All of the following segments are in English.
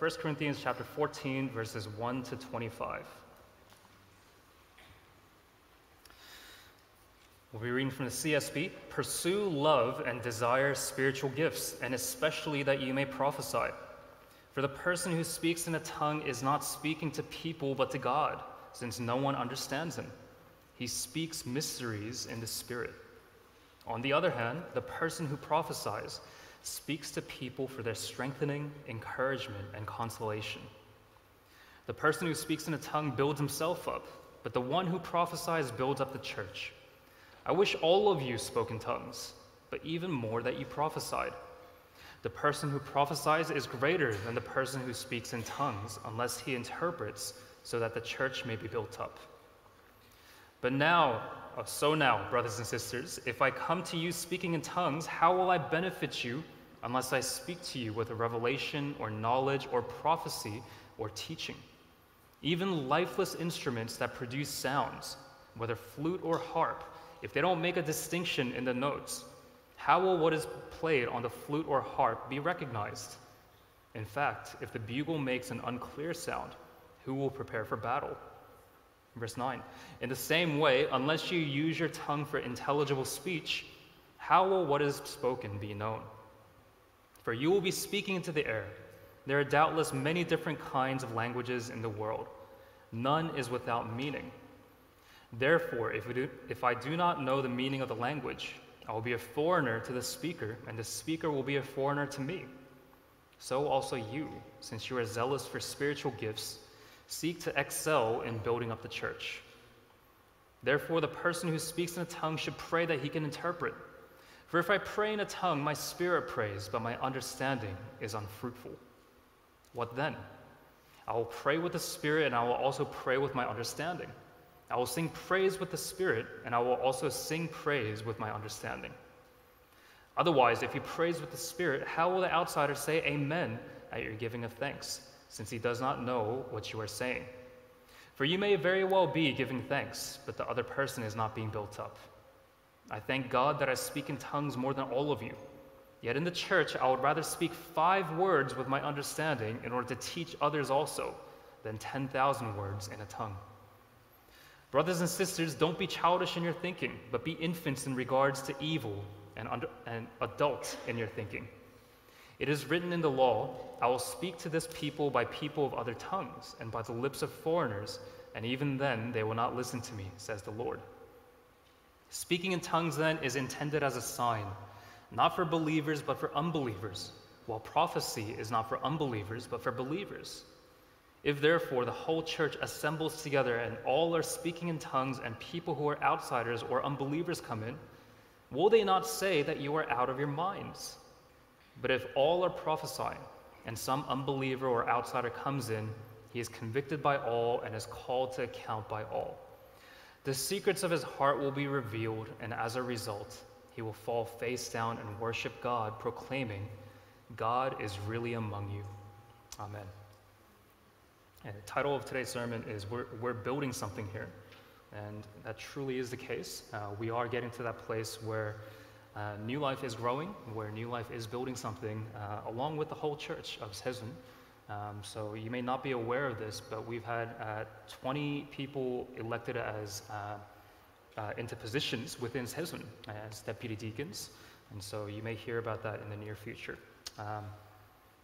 1 Corinthians chapter 14, verses 1 to 25. We'll be reading from the CSB. Pursue love and desire spiritual gifts, and especially that you may prophesy. For the person who speaks in a tongue is not speaking to people but to God, since no one understands him. He speaks mysteries in the Spirit. On the other hand, the person who prophesies speaks to people for their strengthening, encouragement, and consolation. The person who speaks in a tongue builds himself up, but the one who prophesies builds up the church. I wish all of you spoke in tongues, but even more that you prophesied. The person who prophesies is greater than the person who speaks in tongues, unless he interprets, so that the church may be built up. But now, oh, so now, brothers and sisters, if I come to you speaking in tongues, how will I benefit you unless I speak to you with a revelation or knowledge or prophecy or teaching? Even lifeless instruments that produce sounds, whether flute or harp, if they don't make a distinction in the notes, how will what is played on the flute or harp be recognized? In fact, if the bugle makes an unclear sound, who will prepare for battle? Verse 9 In the same way, unless you use your tongue for intelligible speech, how will what is spoken be known? For you will be speaking into the air. There are doubtless many different kinds of languages in the world. None is without meaning. Therefore, if, do, if I do not know the meaning of the language, I will be a foreigner to the speaker, and the speaker will be a foreigner to me. So also you, since you are zealous for spiritual gifts, seek to excel in building up the church. Therefore, the person who speaks in a tongue should pray that he can interpret. For if I pray in a tongue, my spirit prays, but my understanding is unfruitful. What then? I will pray with the spirit, and I will also pray with my understanding. I will sing praise with the Spirit, and I will also sing praise with my understanding. Otherwise, if you praise with the Spirit, how will the outsider say amen at your giving of thanks, since he does not know what you are saying? For you may very well be giving thanks, but the other person is not being built up. I thank God that I speak in tongues more than all of you. Yet in the church, I would rather speak five words with my understanding in order to teach others also than 10,000 words in a tongue. Brothers and sisters, don't be childish in your thinking, but be infants in regards to evil and, under, and adults in your thinking. It is written in the law, I will speak to this people by people of other tongues and by the lips of foreigners, and even then they will not listen to me, says the Lord. Speaking in tongues, then, is intended as a sign, not for believers, but for unbelievers, while prophecy is not for unbelievers, but for believers. If therefore the whole church assembles together and all are speaking in tongues and people who are outsiders or unbelievers come in, will they not say that you are out of your minds? But if all are prophesying and some unbeliever or outsider comes in, he is convicted by all and is called to account by all. The secrets of his heart will be revealed, and as a result, he will fall face down and worship God, proclaiming, God is really among you. Amen. And the title of today's sermon is We're, We're Building Something Here. And that truly is the case. Uh, we are getting to that place where uh, New Life is growing, where New Life is building something uh, along with the whole church of Seven. Um, so you may not be aware of this, but we've had uh, 20 people elected as uh, uh, into positions within Seven as deputy deacons. And so you may hear about that in the near future. Um,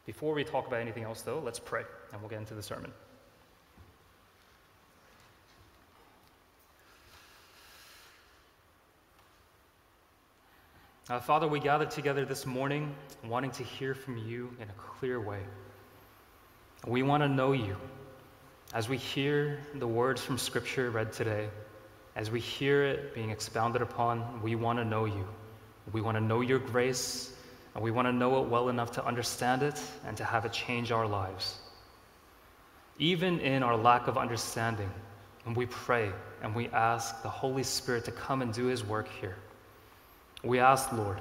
before we talk about anything else, though, let's pray and we'll get into the sermon. Uh, Father, we gather together this morning wanting to hear from you in a clear way. We want to know you. As we hear the words from Scripture read today, as we hear it being expounded upon, we want to know you. We want to know your grace, and we want to know it well enough to understand it and to have it change our lives. Even in our lack of understanding, when we pray and we ask the Holy Spirit to come and do his work here, we ask, Lord,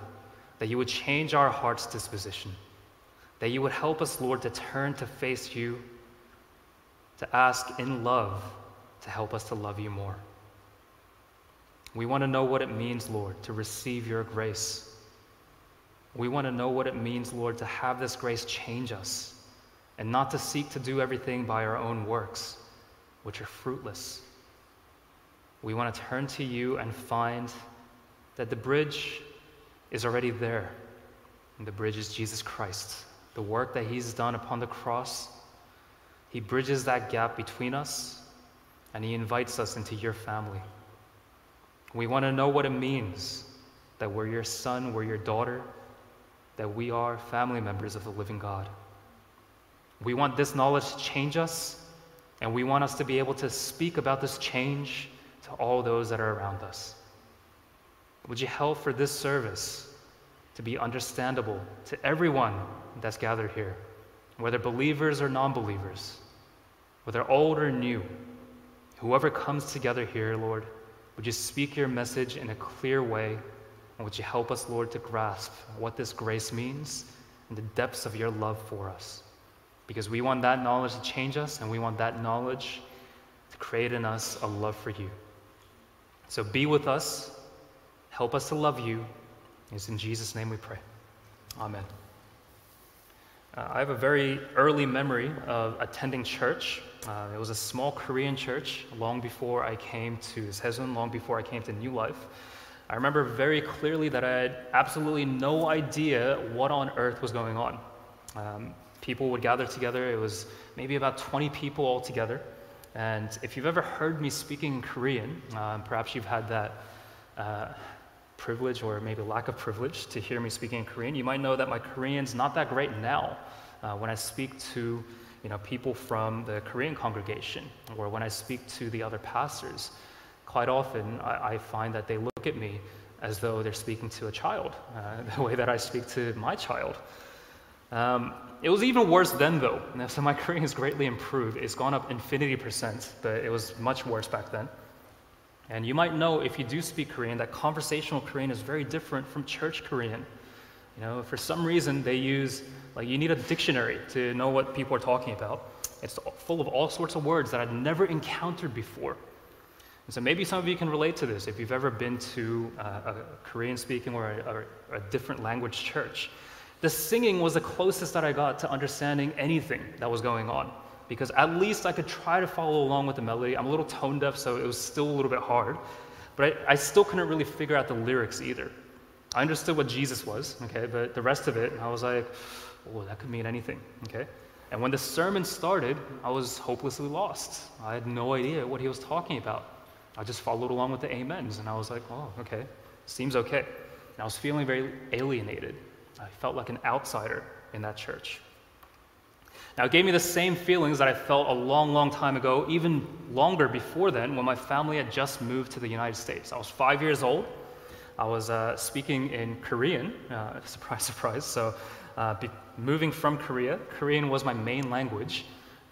that you would change our heart's disposition, that you would help us, Lord, to turn to face you, to ask in love to help us to love you more. We want to know what it means, Lord, to receive your grace. We want to know what it means, Lord, to have this grace change us. and not to seek to do everything by our own works, which are fruitless. We want to turn to you and find that the bridge is already there. And the bridge is Jesus Christ. The work that He's done upon the cross, He bridges that gap between us and He invites us into your family. We want to know what it means that we're your son, we're your daughter, that we are family members of the living God. We want this knowledge to change us, and we want us to be able to speak about this change to all those that are around us. Would you help for this service to be understandable to everyone that's gathered here, whether believers or non believers, whether old or new? Whoever comes together here, Lord, would you speak your message in a clear way? And would you help us, Lord, to grasp what this grace means and the depths of your love for us? Because we want that knowledge to change us, and we want that knowledge to create in us a love for you. So be with us, help us to love you. It's in Jesus' name we pray. Amen. Uh, I have a very early memory of attending church. Uh, it was a small Korean church long before I came to Sejun, long before I came to New Life. I remember very clearly that I had absolutely no idea what on earth was going on. Um, people would gather together. It was maybe about 20 people all together. And if you've ever heard me speaking in Korean, um, perhaps you've had that uh, privilege or maybe lack of privilege to hear me speaking in Korean, you might know that my Korean's not that great now. Uh, when I speak to you know, people from the Korean congregation or when I speak to the other pastors, quite often I, I find that they look at me as though they're speaking to a child, uh, the way that I speak to my child. Um, it was even worse then, though. So my Korean has greatly improved. It's gone up infinity percent, but it was much worse back then. And you might know if you do speak Korean that conversational Korean is very different from church Korean. You know, for some reason they use like you need a dictionary to know what people are talking about. It's full of all sorts of words that I'd never encountered before. And so maybe some of you can relate to this if you've ever been to uh, a Korean speaking or a, or a different language church. The singing was the closest that I got to understanding anything that was going on because at least I could try to follow along with the melody. I'm a little tone deaf, so it was still a little bit hard, but I, I still couldn't really figure out the lyrics either. I understood what Jesus was, okay, but the rest of it, I was like, oh, that could mean anything, okay? And when the sermon started, I was hopelessly lost. I had no idea what he was talking about. I just followed along with the amens, and I was like, oh, okay, seems okay. And I was feeling very alienated. I felt like an outsider in that church. Now, it gave me the same feelings that I felt a long, long time ago, even longer before then, when my family had just moved to the United States. I was five years old. I was uh, speaking in Korean, uh, surprise, surprise. So, uh, be- moving from Korea, Korean was my main language,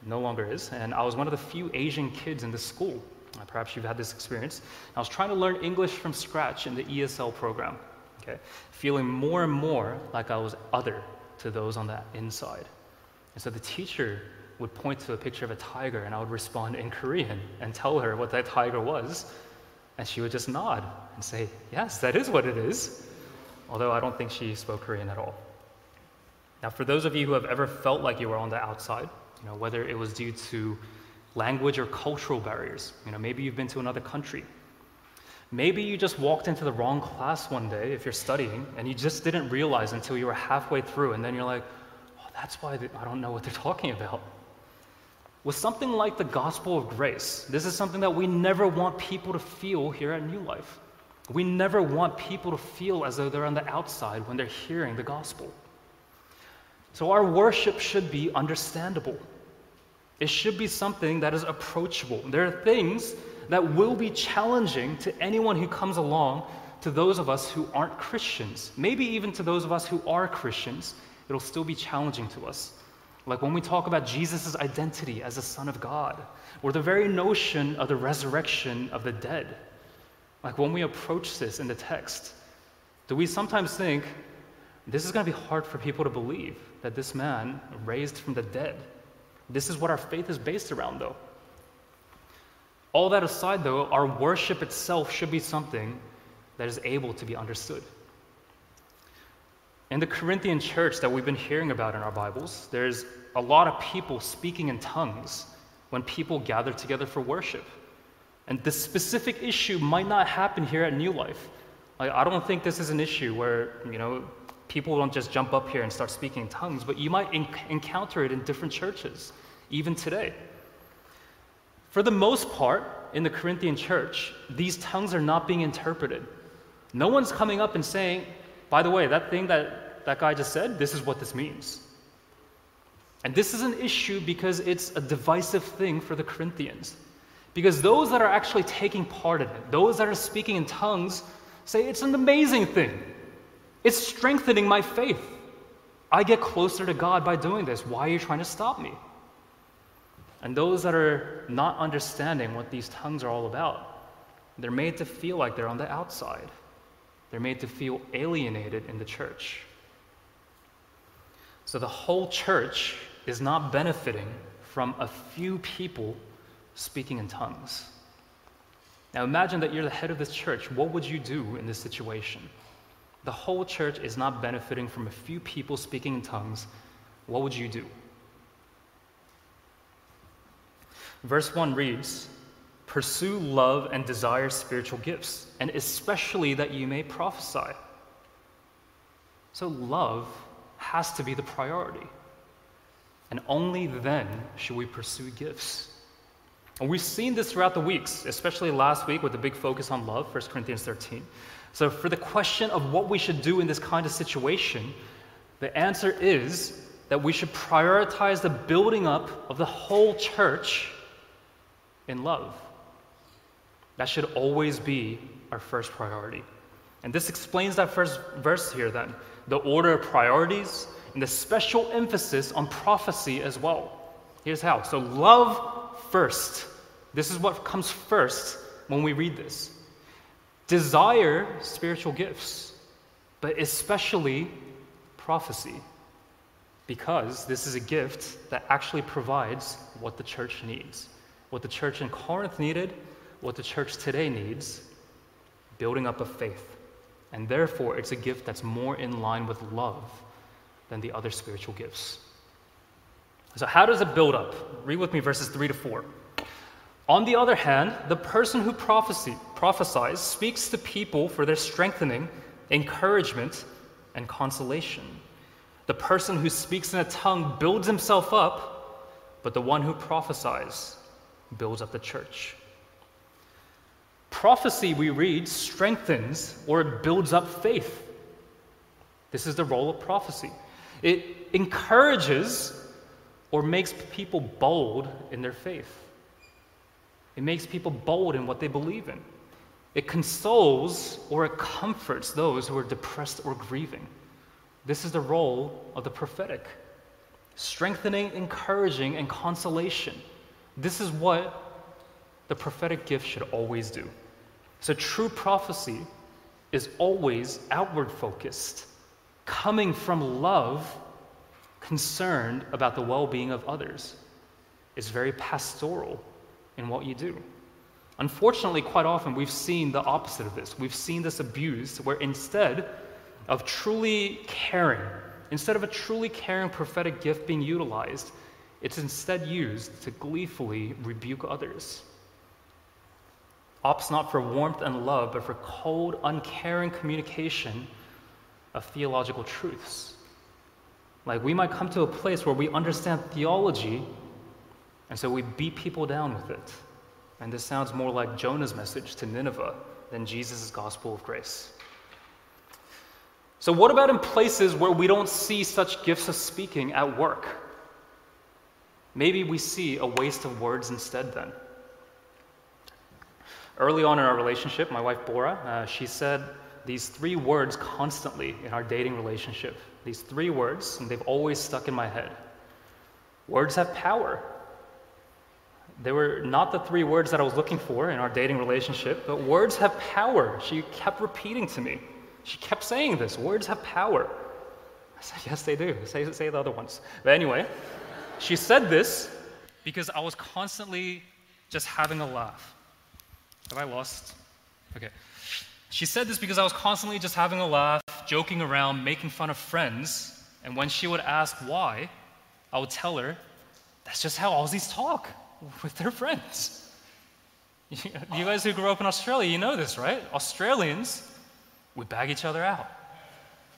no longer is, and I was one of the few Asian kids in the school. Uh, perhaps you've had this experience. I was trying to learn English from scratch in the ESL program, okay? feeling more and more like I was other to those on the inside. And so the teacher would point to a picture of a tiger, and I would respond in Korean and tell her what that tiger was. And she would just nod and say, Yes, that is what it is. Although I don't think she spoke Korean at all. Now, for those of you who have ever felt like you were on the outside, you know, whether it was due to language or cultural barriers, you know, maybe you've been to another country. Maybe you just walked into the wrong class one day if you're studying and you just didn't realize until you were halfway through, and then you're like, that's why I don't know what they're talking about. With something like the gospel of grace, this is something that we never want people to feel here at New Life. We never want people to feel as though they're on the outside when they're hearing the gospel. So our worship should be understandable. It should be something that is approachable. There are things that will be challenging to anyone who comes along, to those of us who aren't Christians, maybe even to those of us who are Christians, it'll still be challenging to us. Like when we talk about Jesus' identity as the Son of God, or the very notion of the resurrection of the dead. Like when we approach this in the text, do we sometimes think this is going to be hard for people to believe that this man raised from the dead? This is what our faith is based around, though. All that aside, though, our worship itself should be something that is able to be understood. In the Corinthian church that we've been hearing about in our Bibles, there's a lot of people speaking in tongues when people gather together for worship. And this specific issue might not happen here at New Life. Like, I don't think this is an issue where, you know, people don't just jump up here and start speaking in tongues, but you might encounter it in different churches, even today. For the most part, in the Corinthian church, these tongues are not being interpreted. No one's coming up and saying, by the way, that thing that that guy just said, this is what this means. And this is an issue because it's a divisive thing for the Corinthians. Because those that are actually taking part in it, those that are speaking in tongues, say it's an amazing thing. It's strengthening my faith. I get closer to God by doing this. Why are you trying to stop me? And those that are not understanding what these tongues are all about, they're made to feel like they're on the outside. They're made to feel alienated in the church. So the whole church is not benefiting from a few people speaking in tongues. Now imagine that you're the head of this church. What would you do in this situation? The whole church is not benefiting from a few people speaking in tongues. What would you do? Verse 1 reads Pursue love and desire spiritual gifts, and especially that you may prophesy. So, love has to be the priority. And only then should we pursue gifts. And we've seen this throughout the weeks, especially last week with the big focus on love, 1 Corinthians 13. So, for the question of what we should do in this kind of situation, the answer is that we should prioritize the building up of the whole church in love. That should always be our first priority. And this explains that first verse here then the order of priorities and the special emphasis on prophecy as well. Here's how. So, love first. This is what comes first when we read this. Desire spiritual gifts, but especially prophecy, because this is a gift that actually provides what the church needs. What the church in Corinth needed, what the church today needs building up of faith. And therefore, it's a gift that's more in line with love than the other spiritual gifts. So, how does it build up? Read with me verses 3 to 4. On the other hand, the person who prophecy, prophesies speaks to people for their strengthening, encouragement, and consolation. The person who speaks in a tongue builds himself up, but the one who prophesies builds up the church. Prophecy, we read, strengthens or it builds up faith. This is the role of prophecy. It encourages or makes people bold in their faith. It makes people bold in what they believe in. It consoles or it comforts those who are depressed or grieving. This is the role of the prophetic strengthening, encouraging, and consolation. This is what the prophetic gift should always do. So, true prophecy is always outward focused, coming from love, concerned about the well being of others. It's very pastoral in what you do. Unfortunately, quite often we've seen the opposite of this. We've seen this abused, where instead of truly caring, instead of a truly caring prophetic gift being utilized, it's instead used to gleefully rebuke others opts not for warmth and love, but for cold, uncaring communication of theological truths. Like we might come to a place where we understand theology, and so we beat people down with it. And this sounds more like Jonah's message to Nineveh than Jesus' gospel of grace. So, what about in places where we don't see such gifts of speaking at work? Maybe we see a waste of words instead then. Early on in our relationship, my wife Bora, uh, she said these three words constantly in our dating relationship. These three words, and they've always stuck in my head. Words have power. They were not the three words that I was looking for in our dating relationship, but words have power. She kept repeating to me. She kept saying this words have power. I said, Yes, they do. Say, say the other ones. But anyway, she said this because I was constantly just having a laugh. Have I lost? Okay. She said this because I was constantly just having a laugh, joking around, making fun of friends. And when she would ask why, I would tell her, that's just how Aussies talk with their friends. You guys who grew up in Australia, you know this, right? Australians, we bag each other out.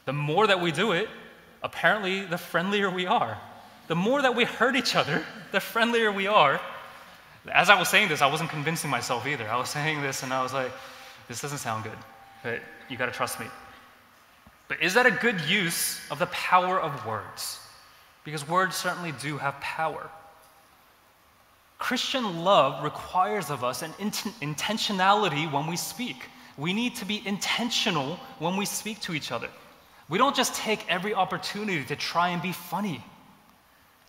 The more that we do it, apparently, the friendlier we are. The more that we hurt each other, the friendlier we are. As I was saying this, I wasn't convincing myself either. I was saying this and I was like, this doesn't sound good, but you gotta trust me. But is that a good use of the power of words? Because words certainly do have power. Christian love requires of us an int- intentionality when we speak. We need to be intentional when we speak to each other. We don't just take every opportunity to try and be funny.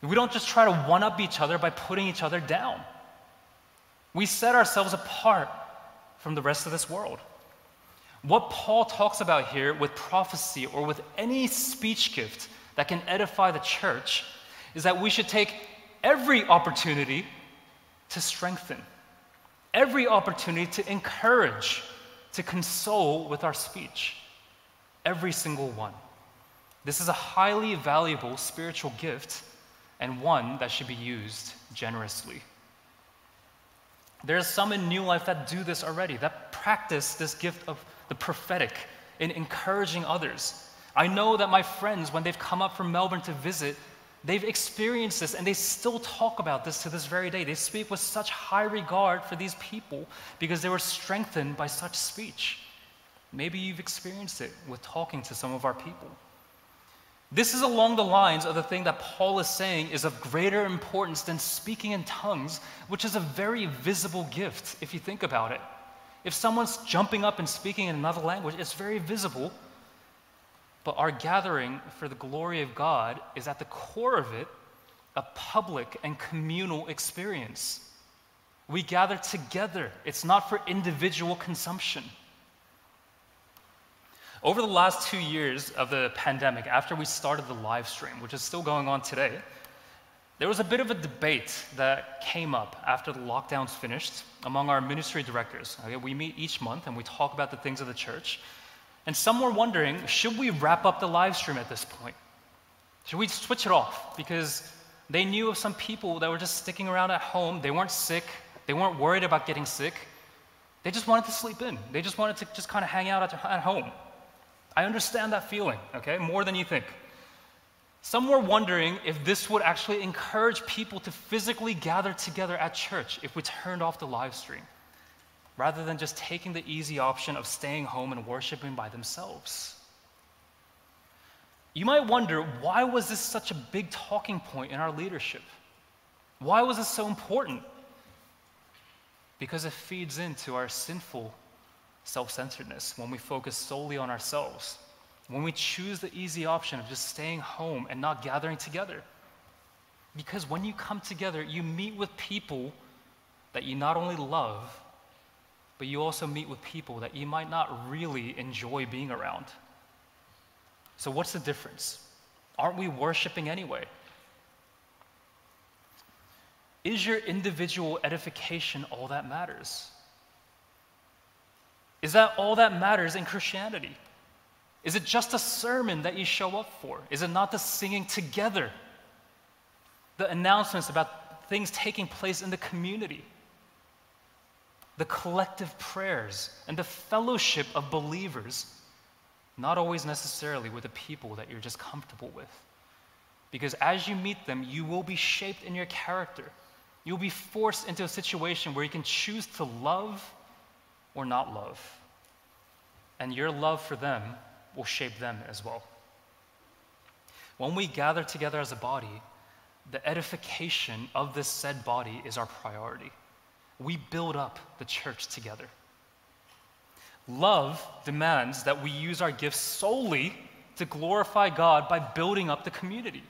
We don't just try to one up each other by putting each other down. We set ourselves apart from the rest of this world. What Paul talks about here with prophecy or with any speech gift that can edify the church is that we should take every opportunity to strengthen, every opportunity to encourage, to console with our speech. Every single one. This is a highly valuable spiritual gift and one that should be used generously. There are some in New Life that do this already, that practice this gift of the prophetic in encouraging others. I know that my friends, when they've come up from Melbourne to visit, they've experienced this and they still talk about this to this very day. They speak with such high regard for these people because they were strengthened by such speech. Maybe you've experienced it with talking to some of our people. This is along the lines of the thing that Paul is saying is of greater importance than speaking in tongues, which is a very visible gift if you think about it. If someone's jumping up and speaking in another language, it's very visible. But our gathering for the glory of God is at the core of it a public and communal experience. We gather together, it's not for individual consumption. Over the last two years of the pandemic, after we started the live stream, which is still going on today, there was a bit of a debate that came up after the lockdowns finished among our ministry directors. Okay, we meet each month and we talk about the things of the church. And some were wondering should we wrap up the live stream at this point? Should we switch it off? Because they knew of some people that were just sticking around at home. They weren't sick, they weren't worried about getting sick. They just wanted to sleep in, they just wanted to just kind of hang out at, at home. I understand that feeling, okay, more than you think. Some were wondering if this would actually encourage people to physically gather together at church if we turned off the live stream, rather than just taking the easy option of staying home and worshiping by themselves. You might wonder why was this such a big talking point in our leadership? Why was this so important? Because it feeds into our sinful self centeredness, when we focus solely on ourselves, when we choose the easy option of just staying home and not gathering together. Because when you come together, you meet with people that you not only love, but you also meet with people that you might not really enjoy being around. So, what's the difference? Aren't we worshiping anyway? Is your individual edification all that matters? Is that all that matters in Christianity? Is it just a sermon that you show up for? Is it not the singing together? The announcements about things taking place in the community? The collective prayers and the fellowship of believers, not always necessarily with the people that you're just comfortable with. Because as you meet them, you will be shaped in your character. You'll be forced into a situation where you can choose to love or not love. And your love for them will shape them as well. When we gather together as a body, the edification of this said body is our priority. We build up the church together. Love demands that we use our gifts solely to glorify God by building up the community.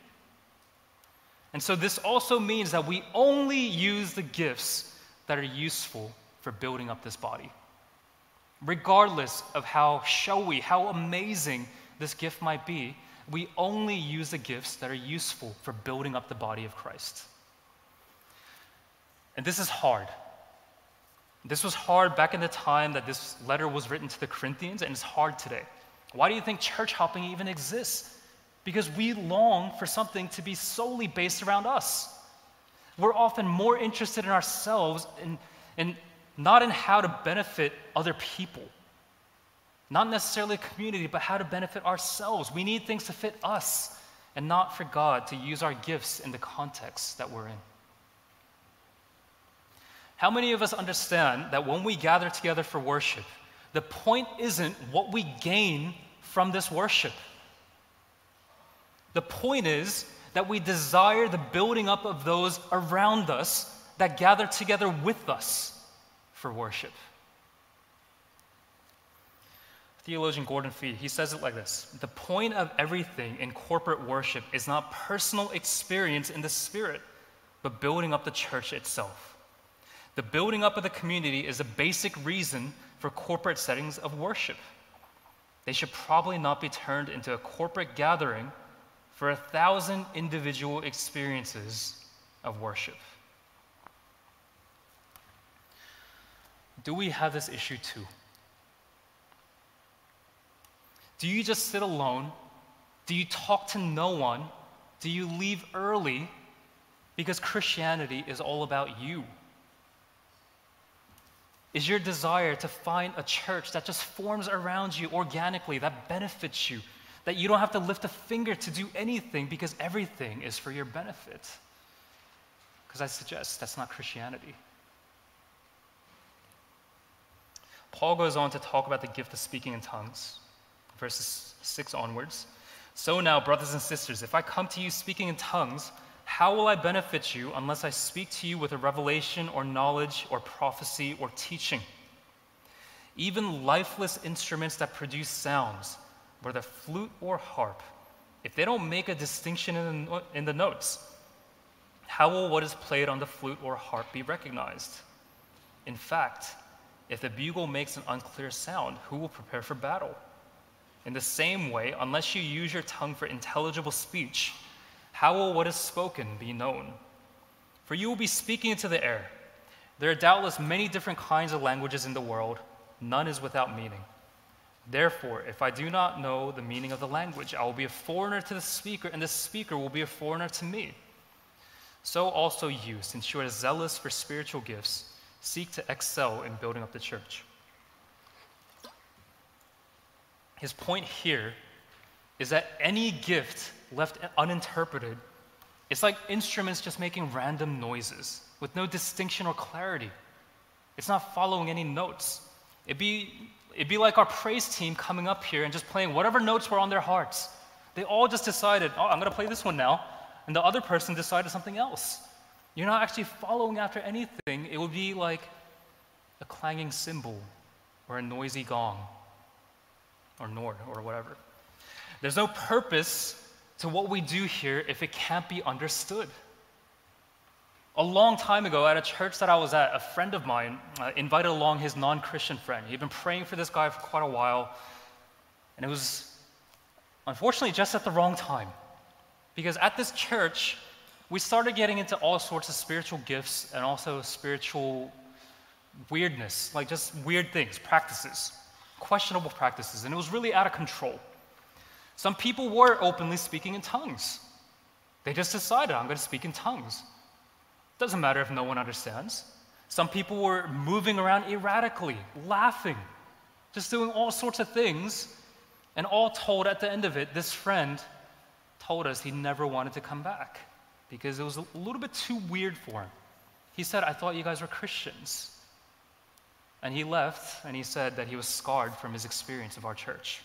And so, this also means that we only use the gifts that are useful for building up this body regardless of how showy, how amazing this gift might be, we only use the gifts that are useful for building up the body of Christ. And this is hard. This was hard back in the time that this letter was written to the Corinthians, and it's hard today. Why do you think church hopping even exists? Because we long for something to be solely based around us. We're often more interested in ourselves and, and not in how to benefit other people. Not necessarily a community, but how to benefit ourselves. We need things to fit us and not for God to use our gifts in the context that we're in. How many of us understand that when we gather together for worship, the point isn't what we gain from this worship? The point is that we desire the building up of those around us that gather together with us for worship. Theologian Gordon Fee, he says it like this The point of everything in corporate worship is not personal experience in the Spirit, but building up the church itself. The building up of the community is a basic reason for corporate settings of worship. They should probably not be turned into a corporate gathering for a thousand individual experiences of worship. Do we have this issue too? Do you just sit alone? Do you talk to no one? Do you leave early because Christianity is all about you? Is your desire to find a church that just forms around you organically, that benefits you, that you don't have to lift a finger to do anything because everything is for your benefit? Because I suggest that's not Christianity. Paul goes on to talk about the gift of speaking in tongues, verses 6 onwards. So now, brothers and sisters, if I come to you speaking in tongues, how will I benefit you unless I speak to you with a revelation or knowledge or prophecy or teaching? Even lifeless instruments that produce sounds, whether flute or harp, if they don't make a distinction in the, in the notes, how will what is played on the flute or harp be recognized? In fact, if the bugle makes an unclear sound, who will prepare for battle? In the same way, unless you use your tongue for intelligible speech, how will what is spoken be known? For you will be speaking into the air. There are doubtless many different kinds of languages in the world, none is without meaning. Therefore, if I do not know the meaning of the language, I will be a foreigner to the speaker, and the speaker will be a foreigner to me. So also you, since you are zealous for spiritual gifts, seek to excel in building up the church. His point here is that any gift left uninterpreted, it's like instruments just making random noises with no distinction or clarity. It's not following any notes. It'd be, it'd be like our praise team coming up here and just playing whatever notes were on their hearts. They all just decided, oh, I'm going to play this one now. And the other person decided something else. You're not actually following after anything. It would be like a clanging cymbal or a noisy gong or nord or whatever. There's no purpose to what we do here if it can't be understood. A long time ago, at a church that I was at, a friend of mine uh, invited along his non Christian friend. He'd been praying for this guy for quite a while, and it was unfortunately just at the wrong time. Because at this church, we started getting into all sorts of spiritual gifts and also spiritual weirdness, like just weird things, practices, questionable practices, and it was really out of control. Some people were openly speaking in tongues. They just decided, I'm going to speak in tongues. Doesn't matter if no one understands. Some people were moving around erratically, laughing, just doing all sorts of things. And all told, at the end of it, this friend told us he never wanted to come back because it was a little bit too weird for him. He said, I thought you guys were Christians. And he left and he said that he was scarred from his experience of our church.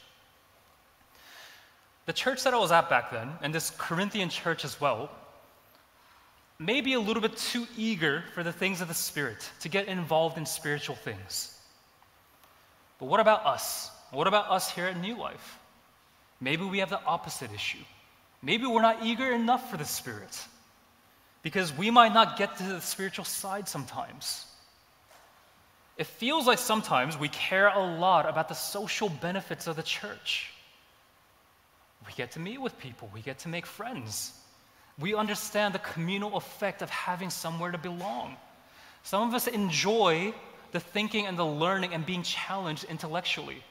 The church that I was at back then, and this Corinthian church as well, may be a little bit too eager for the things of the Spirit, to get involved in spiritual things. But what about us? What about us here at New Life? Maybe we have the opposite issue. Maybe we're not eager enough for the Spirit because we might not get to the spiritual side sometimes. It feels like sometimes we care a lot about the social benefits of the church. We get to meet with people, we get to make friends. We understand the communal effect of having somewhere to belong. Some of us enjoy the thinking and the learning and being challenged intellectually?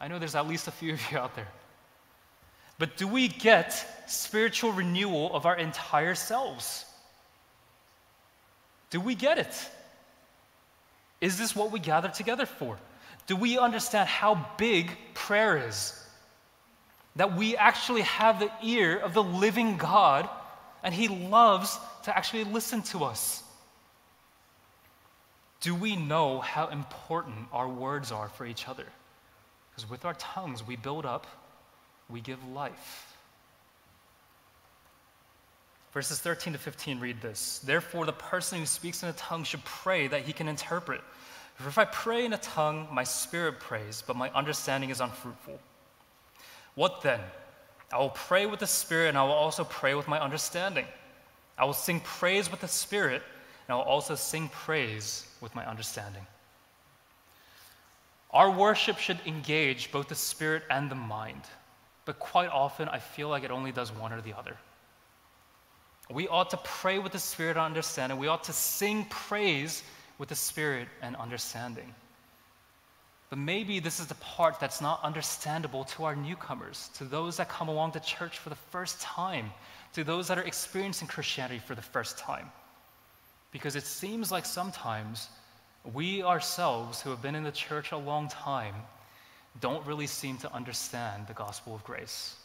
I know there's at least a few of you out there. But do we get spiritual renewal of our entire selves? Do we get it? Is this what we gather together for? Do we understand how big prayer is? That we actually have the ear of the living God and He loves to actually listen to us. Do we know how important our words are for each other? Because with our tongues, we build up, we give life. Verses 13 to 15 read this Therefore, the person who speaks in a tongue should pray that he can interpret. For if I pray in a tongue, my spirit prays, but my understanding is unfruitful. What then? I will pray with the Spirit, and I will also pray with my understanding. I will sing praise with the Spirit, and I will also sing praise with my understanding. Our worship should engage both the spirit and the mind, but quite often I feel like it only does one or the other. We ought to pray with the spirit and understanding. We ought to sing praise with the spirit and understanding. But maybe this is the part that's not understandable to our newcomers, to those that come along to church for the first time, to those that are experiencing Christianity for the first time. Because it seems like sometimes we ourselves, who have been in the church a long time, don't really seem to understand the gospel of grace.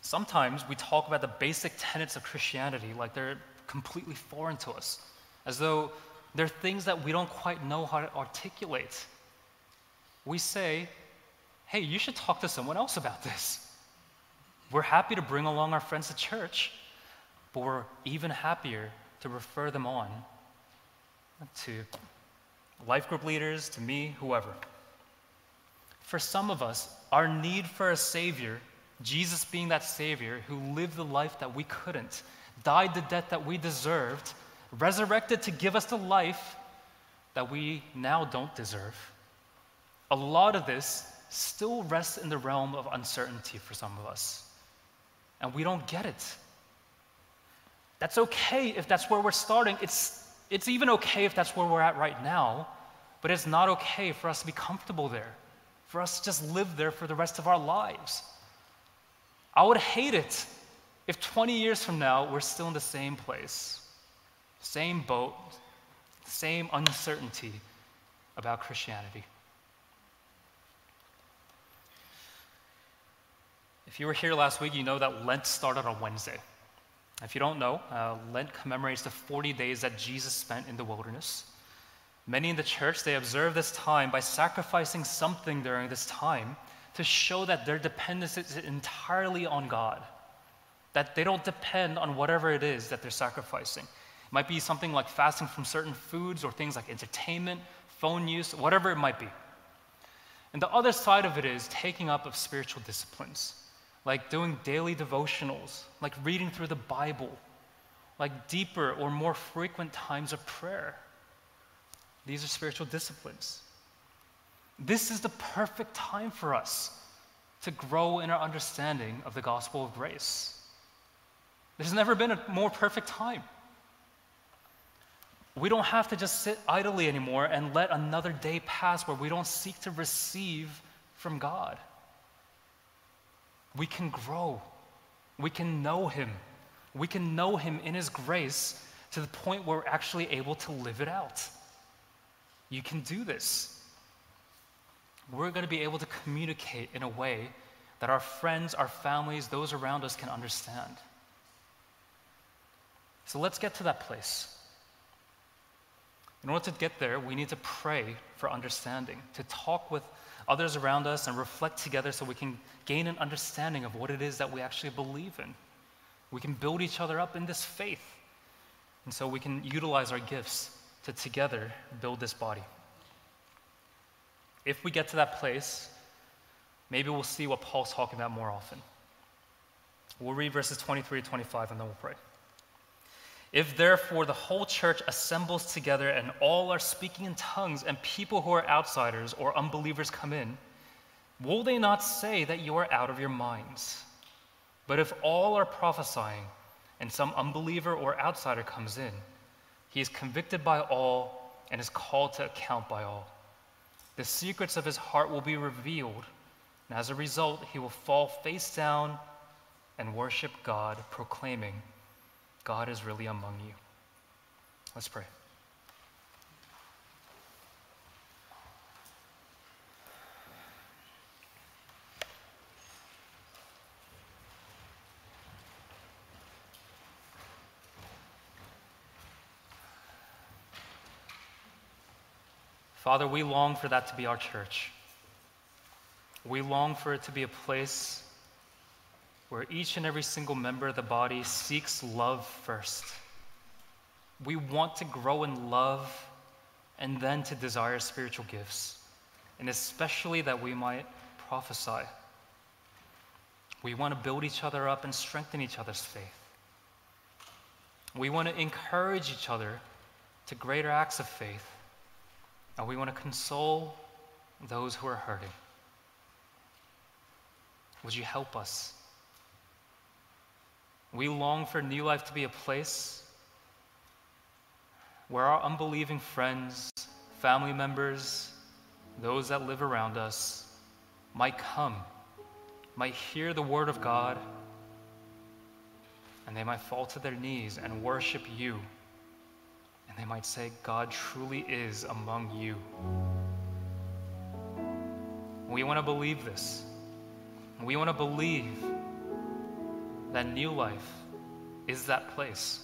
Sometimes we talk about the basic tenets of Christianity like they're completely foreign to us, as though they're things that we don't quite know how to articulate. We say, hey, you should talk to someone else about this. We're happy to bring along our friends to church, but we're even happier to refer them on to life group leaders, to me, whoever. For some of us, our need for a Savior, Jesus being that Savior who lived the life that we couldn't, died the death that we deserved, resurrected to give us the life that we now don't deserve. A lot of this still rests in the realm of uncertainty for some of us. And we don't get it. That's okay if that's where we're starting. It's it's even okay if that's where we're at right now, but it's not okay for us to be comfortable there, for us to just live there for the rest of our lives. I would hate it if 20 years from now we're still in the same place, same boat, same uncertainty about Christianity. If you were here last week, you know that Lent started on Wednesday. If you don't know, uh, Lent commemorates the 40 days that Jesus spent in the wilderness. Many in the church, they observe this time by sacrificing something during this time to show that their dependence is entirely on God, that they don't depend on whatever it is that they're sacrificing. It might be something like fasting from certain foods or things like entertainment, phone use, whatever it might be. And the other side of it is taking up of spiritual disciplines like doing daily devotionals, like reading through the Bible, like deeper or more frequent times of prayer. These are spiritual disciplines. This is the perfect time for us to grow in our understanding of the gospel of grace. There's never been a more perfect time. We don't have to just sit idly anymore and let another day pass where we don't seek to receive from God we can grow. We can know Him. We can know Him in His grace to the point where we're actually able to live it out. You can do this. We're going to be able to communicate in a way that our friends, our families, those around us can understand. So let's get to that place. In order to get there, we need to pray for understanding, to talk with others around us and reflect together so we can gain an understanding of what it is that we actually believe in. We can build each other up in this faith. And so we can utilize our gifts to together build this body. If we get to that place, maybe we'll see what Paul's talking about more often. We'll read verses 23 to 25 and then we'll pray. If therefore the whole church assembles together and all are speaking in tongues, and people who are outsiders or unbelievers come in, will they not say that you are out of your minds? But if all are prophesying, and some unbeliever or outsider comes in, He is convicted by all and is called to account by all. The secrets of his heart will be revealed, and as a result, he will fall face down and worship God, proclaiming, God is really among you. Let's pray. Father, we long for that to be our church. We long for it to be a place where each and every single member of the body seeks love first. We want to grow in love and then to desire spiritual gifts, and especially that we might prophesy. We want to build each other up and strengthen each other's faith. We want to encourage each other to greater acts of faith and we want to console those who are hurting. Would you help us? We long for New Life to be a place where our unbelieving friends, family members, those that live around us might come, might hear the Word of God, and they might fall to their knees and worship you and they might say, God truly is among you. We want to believe this. We want to believe that new life is that place.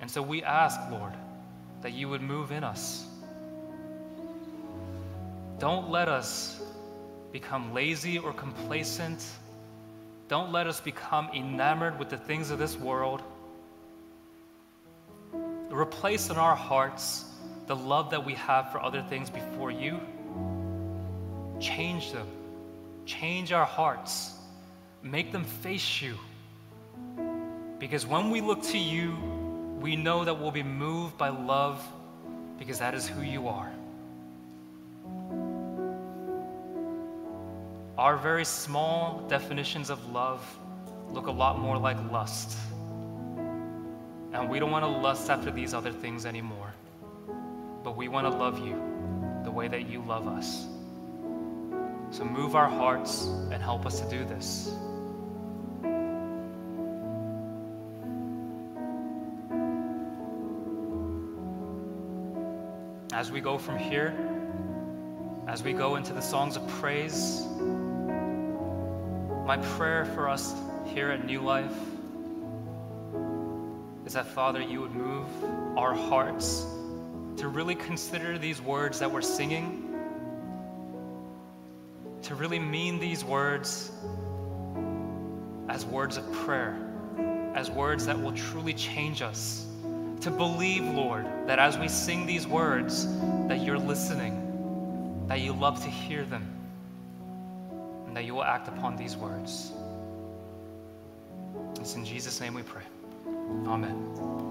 And so we ask, Lord, that you would move in us. Don't let us become lazy or complacent. Don't let us become enamored with the things of this world replace in our hearts the love that we have for other things before you. Change them. Change our hearts. Make them face you. Because when we look to you, we know that we'll be moved by love because that is who you are. Our very small definitions of love look a lot more like lust. And we don't want to lust after these other things anymore. But we want to love you the way that you love us. So move our hearts and help us to do this. As we go from here, as we go into the songs of praise, my prayer for us here at New Life is that, Father, you would move our hearts to really consider these words that we're singing, to really mean these words as words of prayer, as words that will truly change us. To believe, Lord, that as we sing these words, that you're listening, that you love to hear them, and that you will act upon these words. It's in Jesus' name we pray. Amen.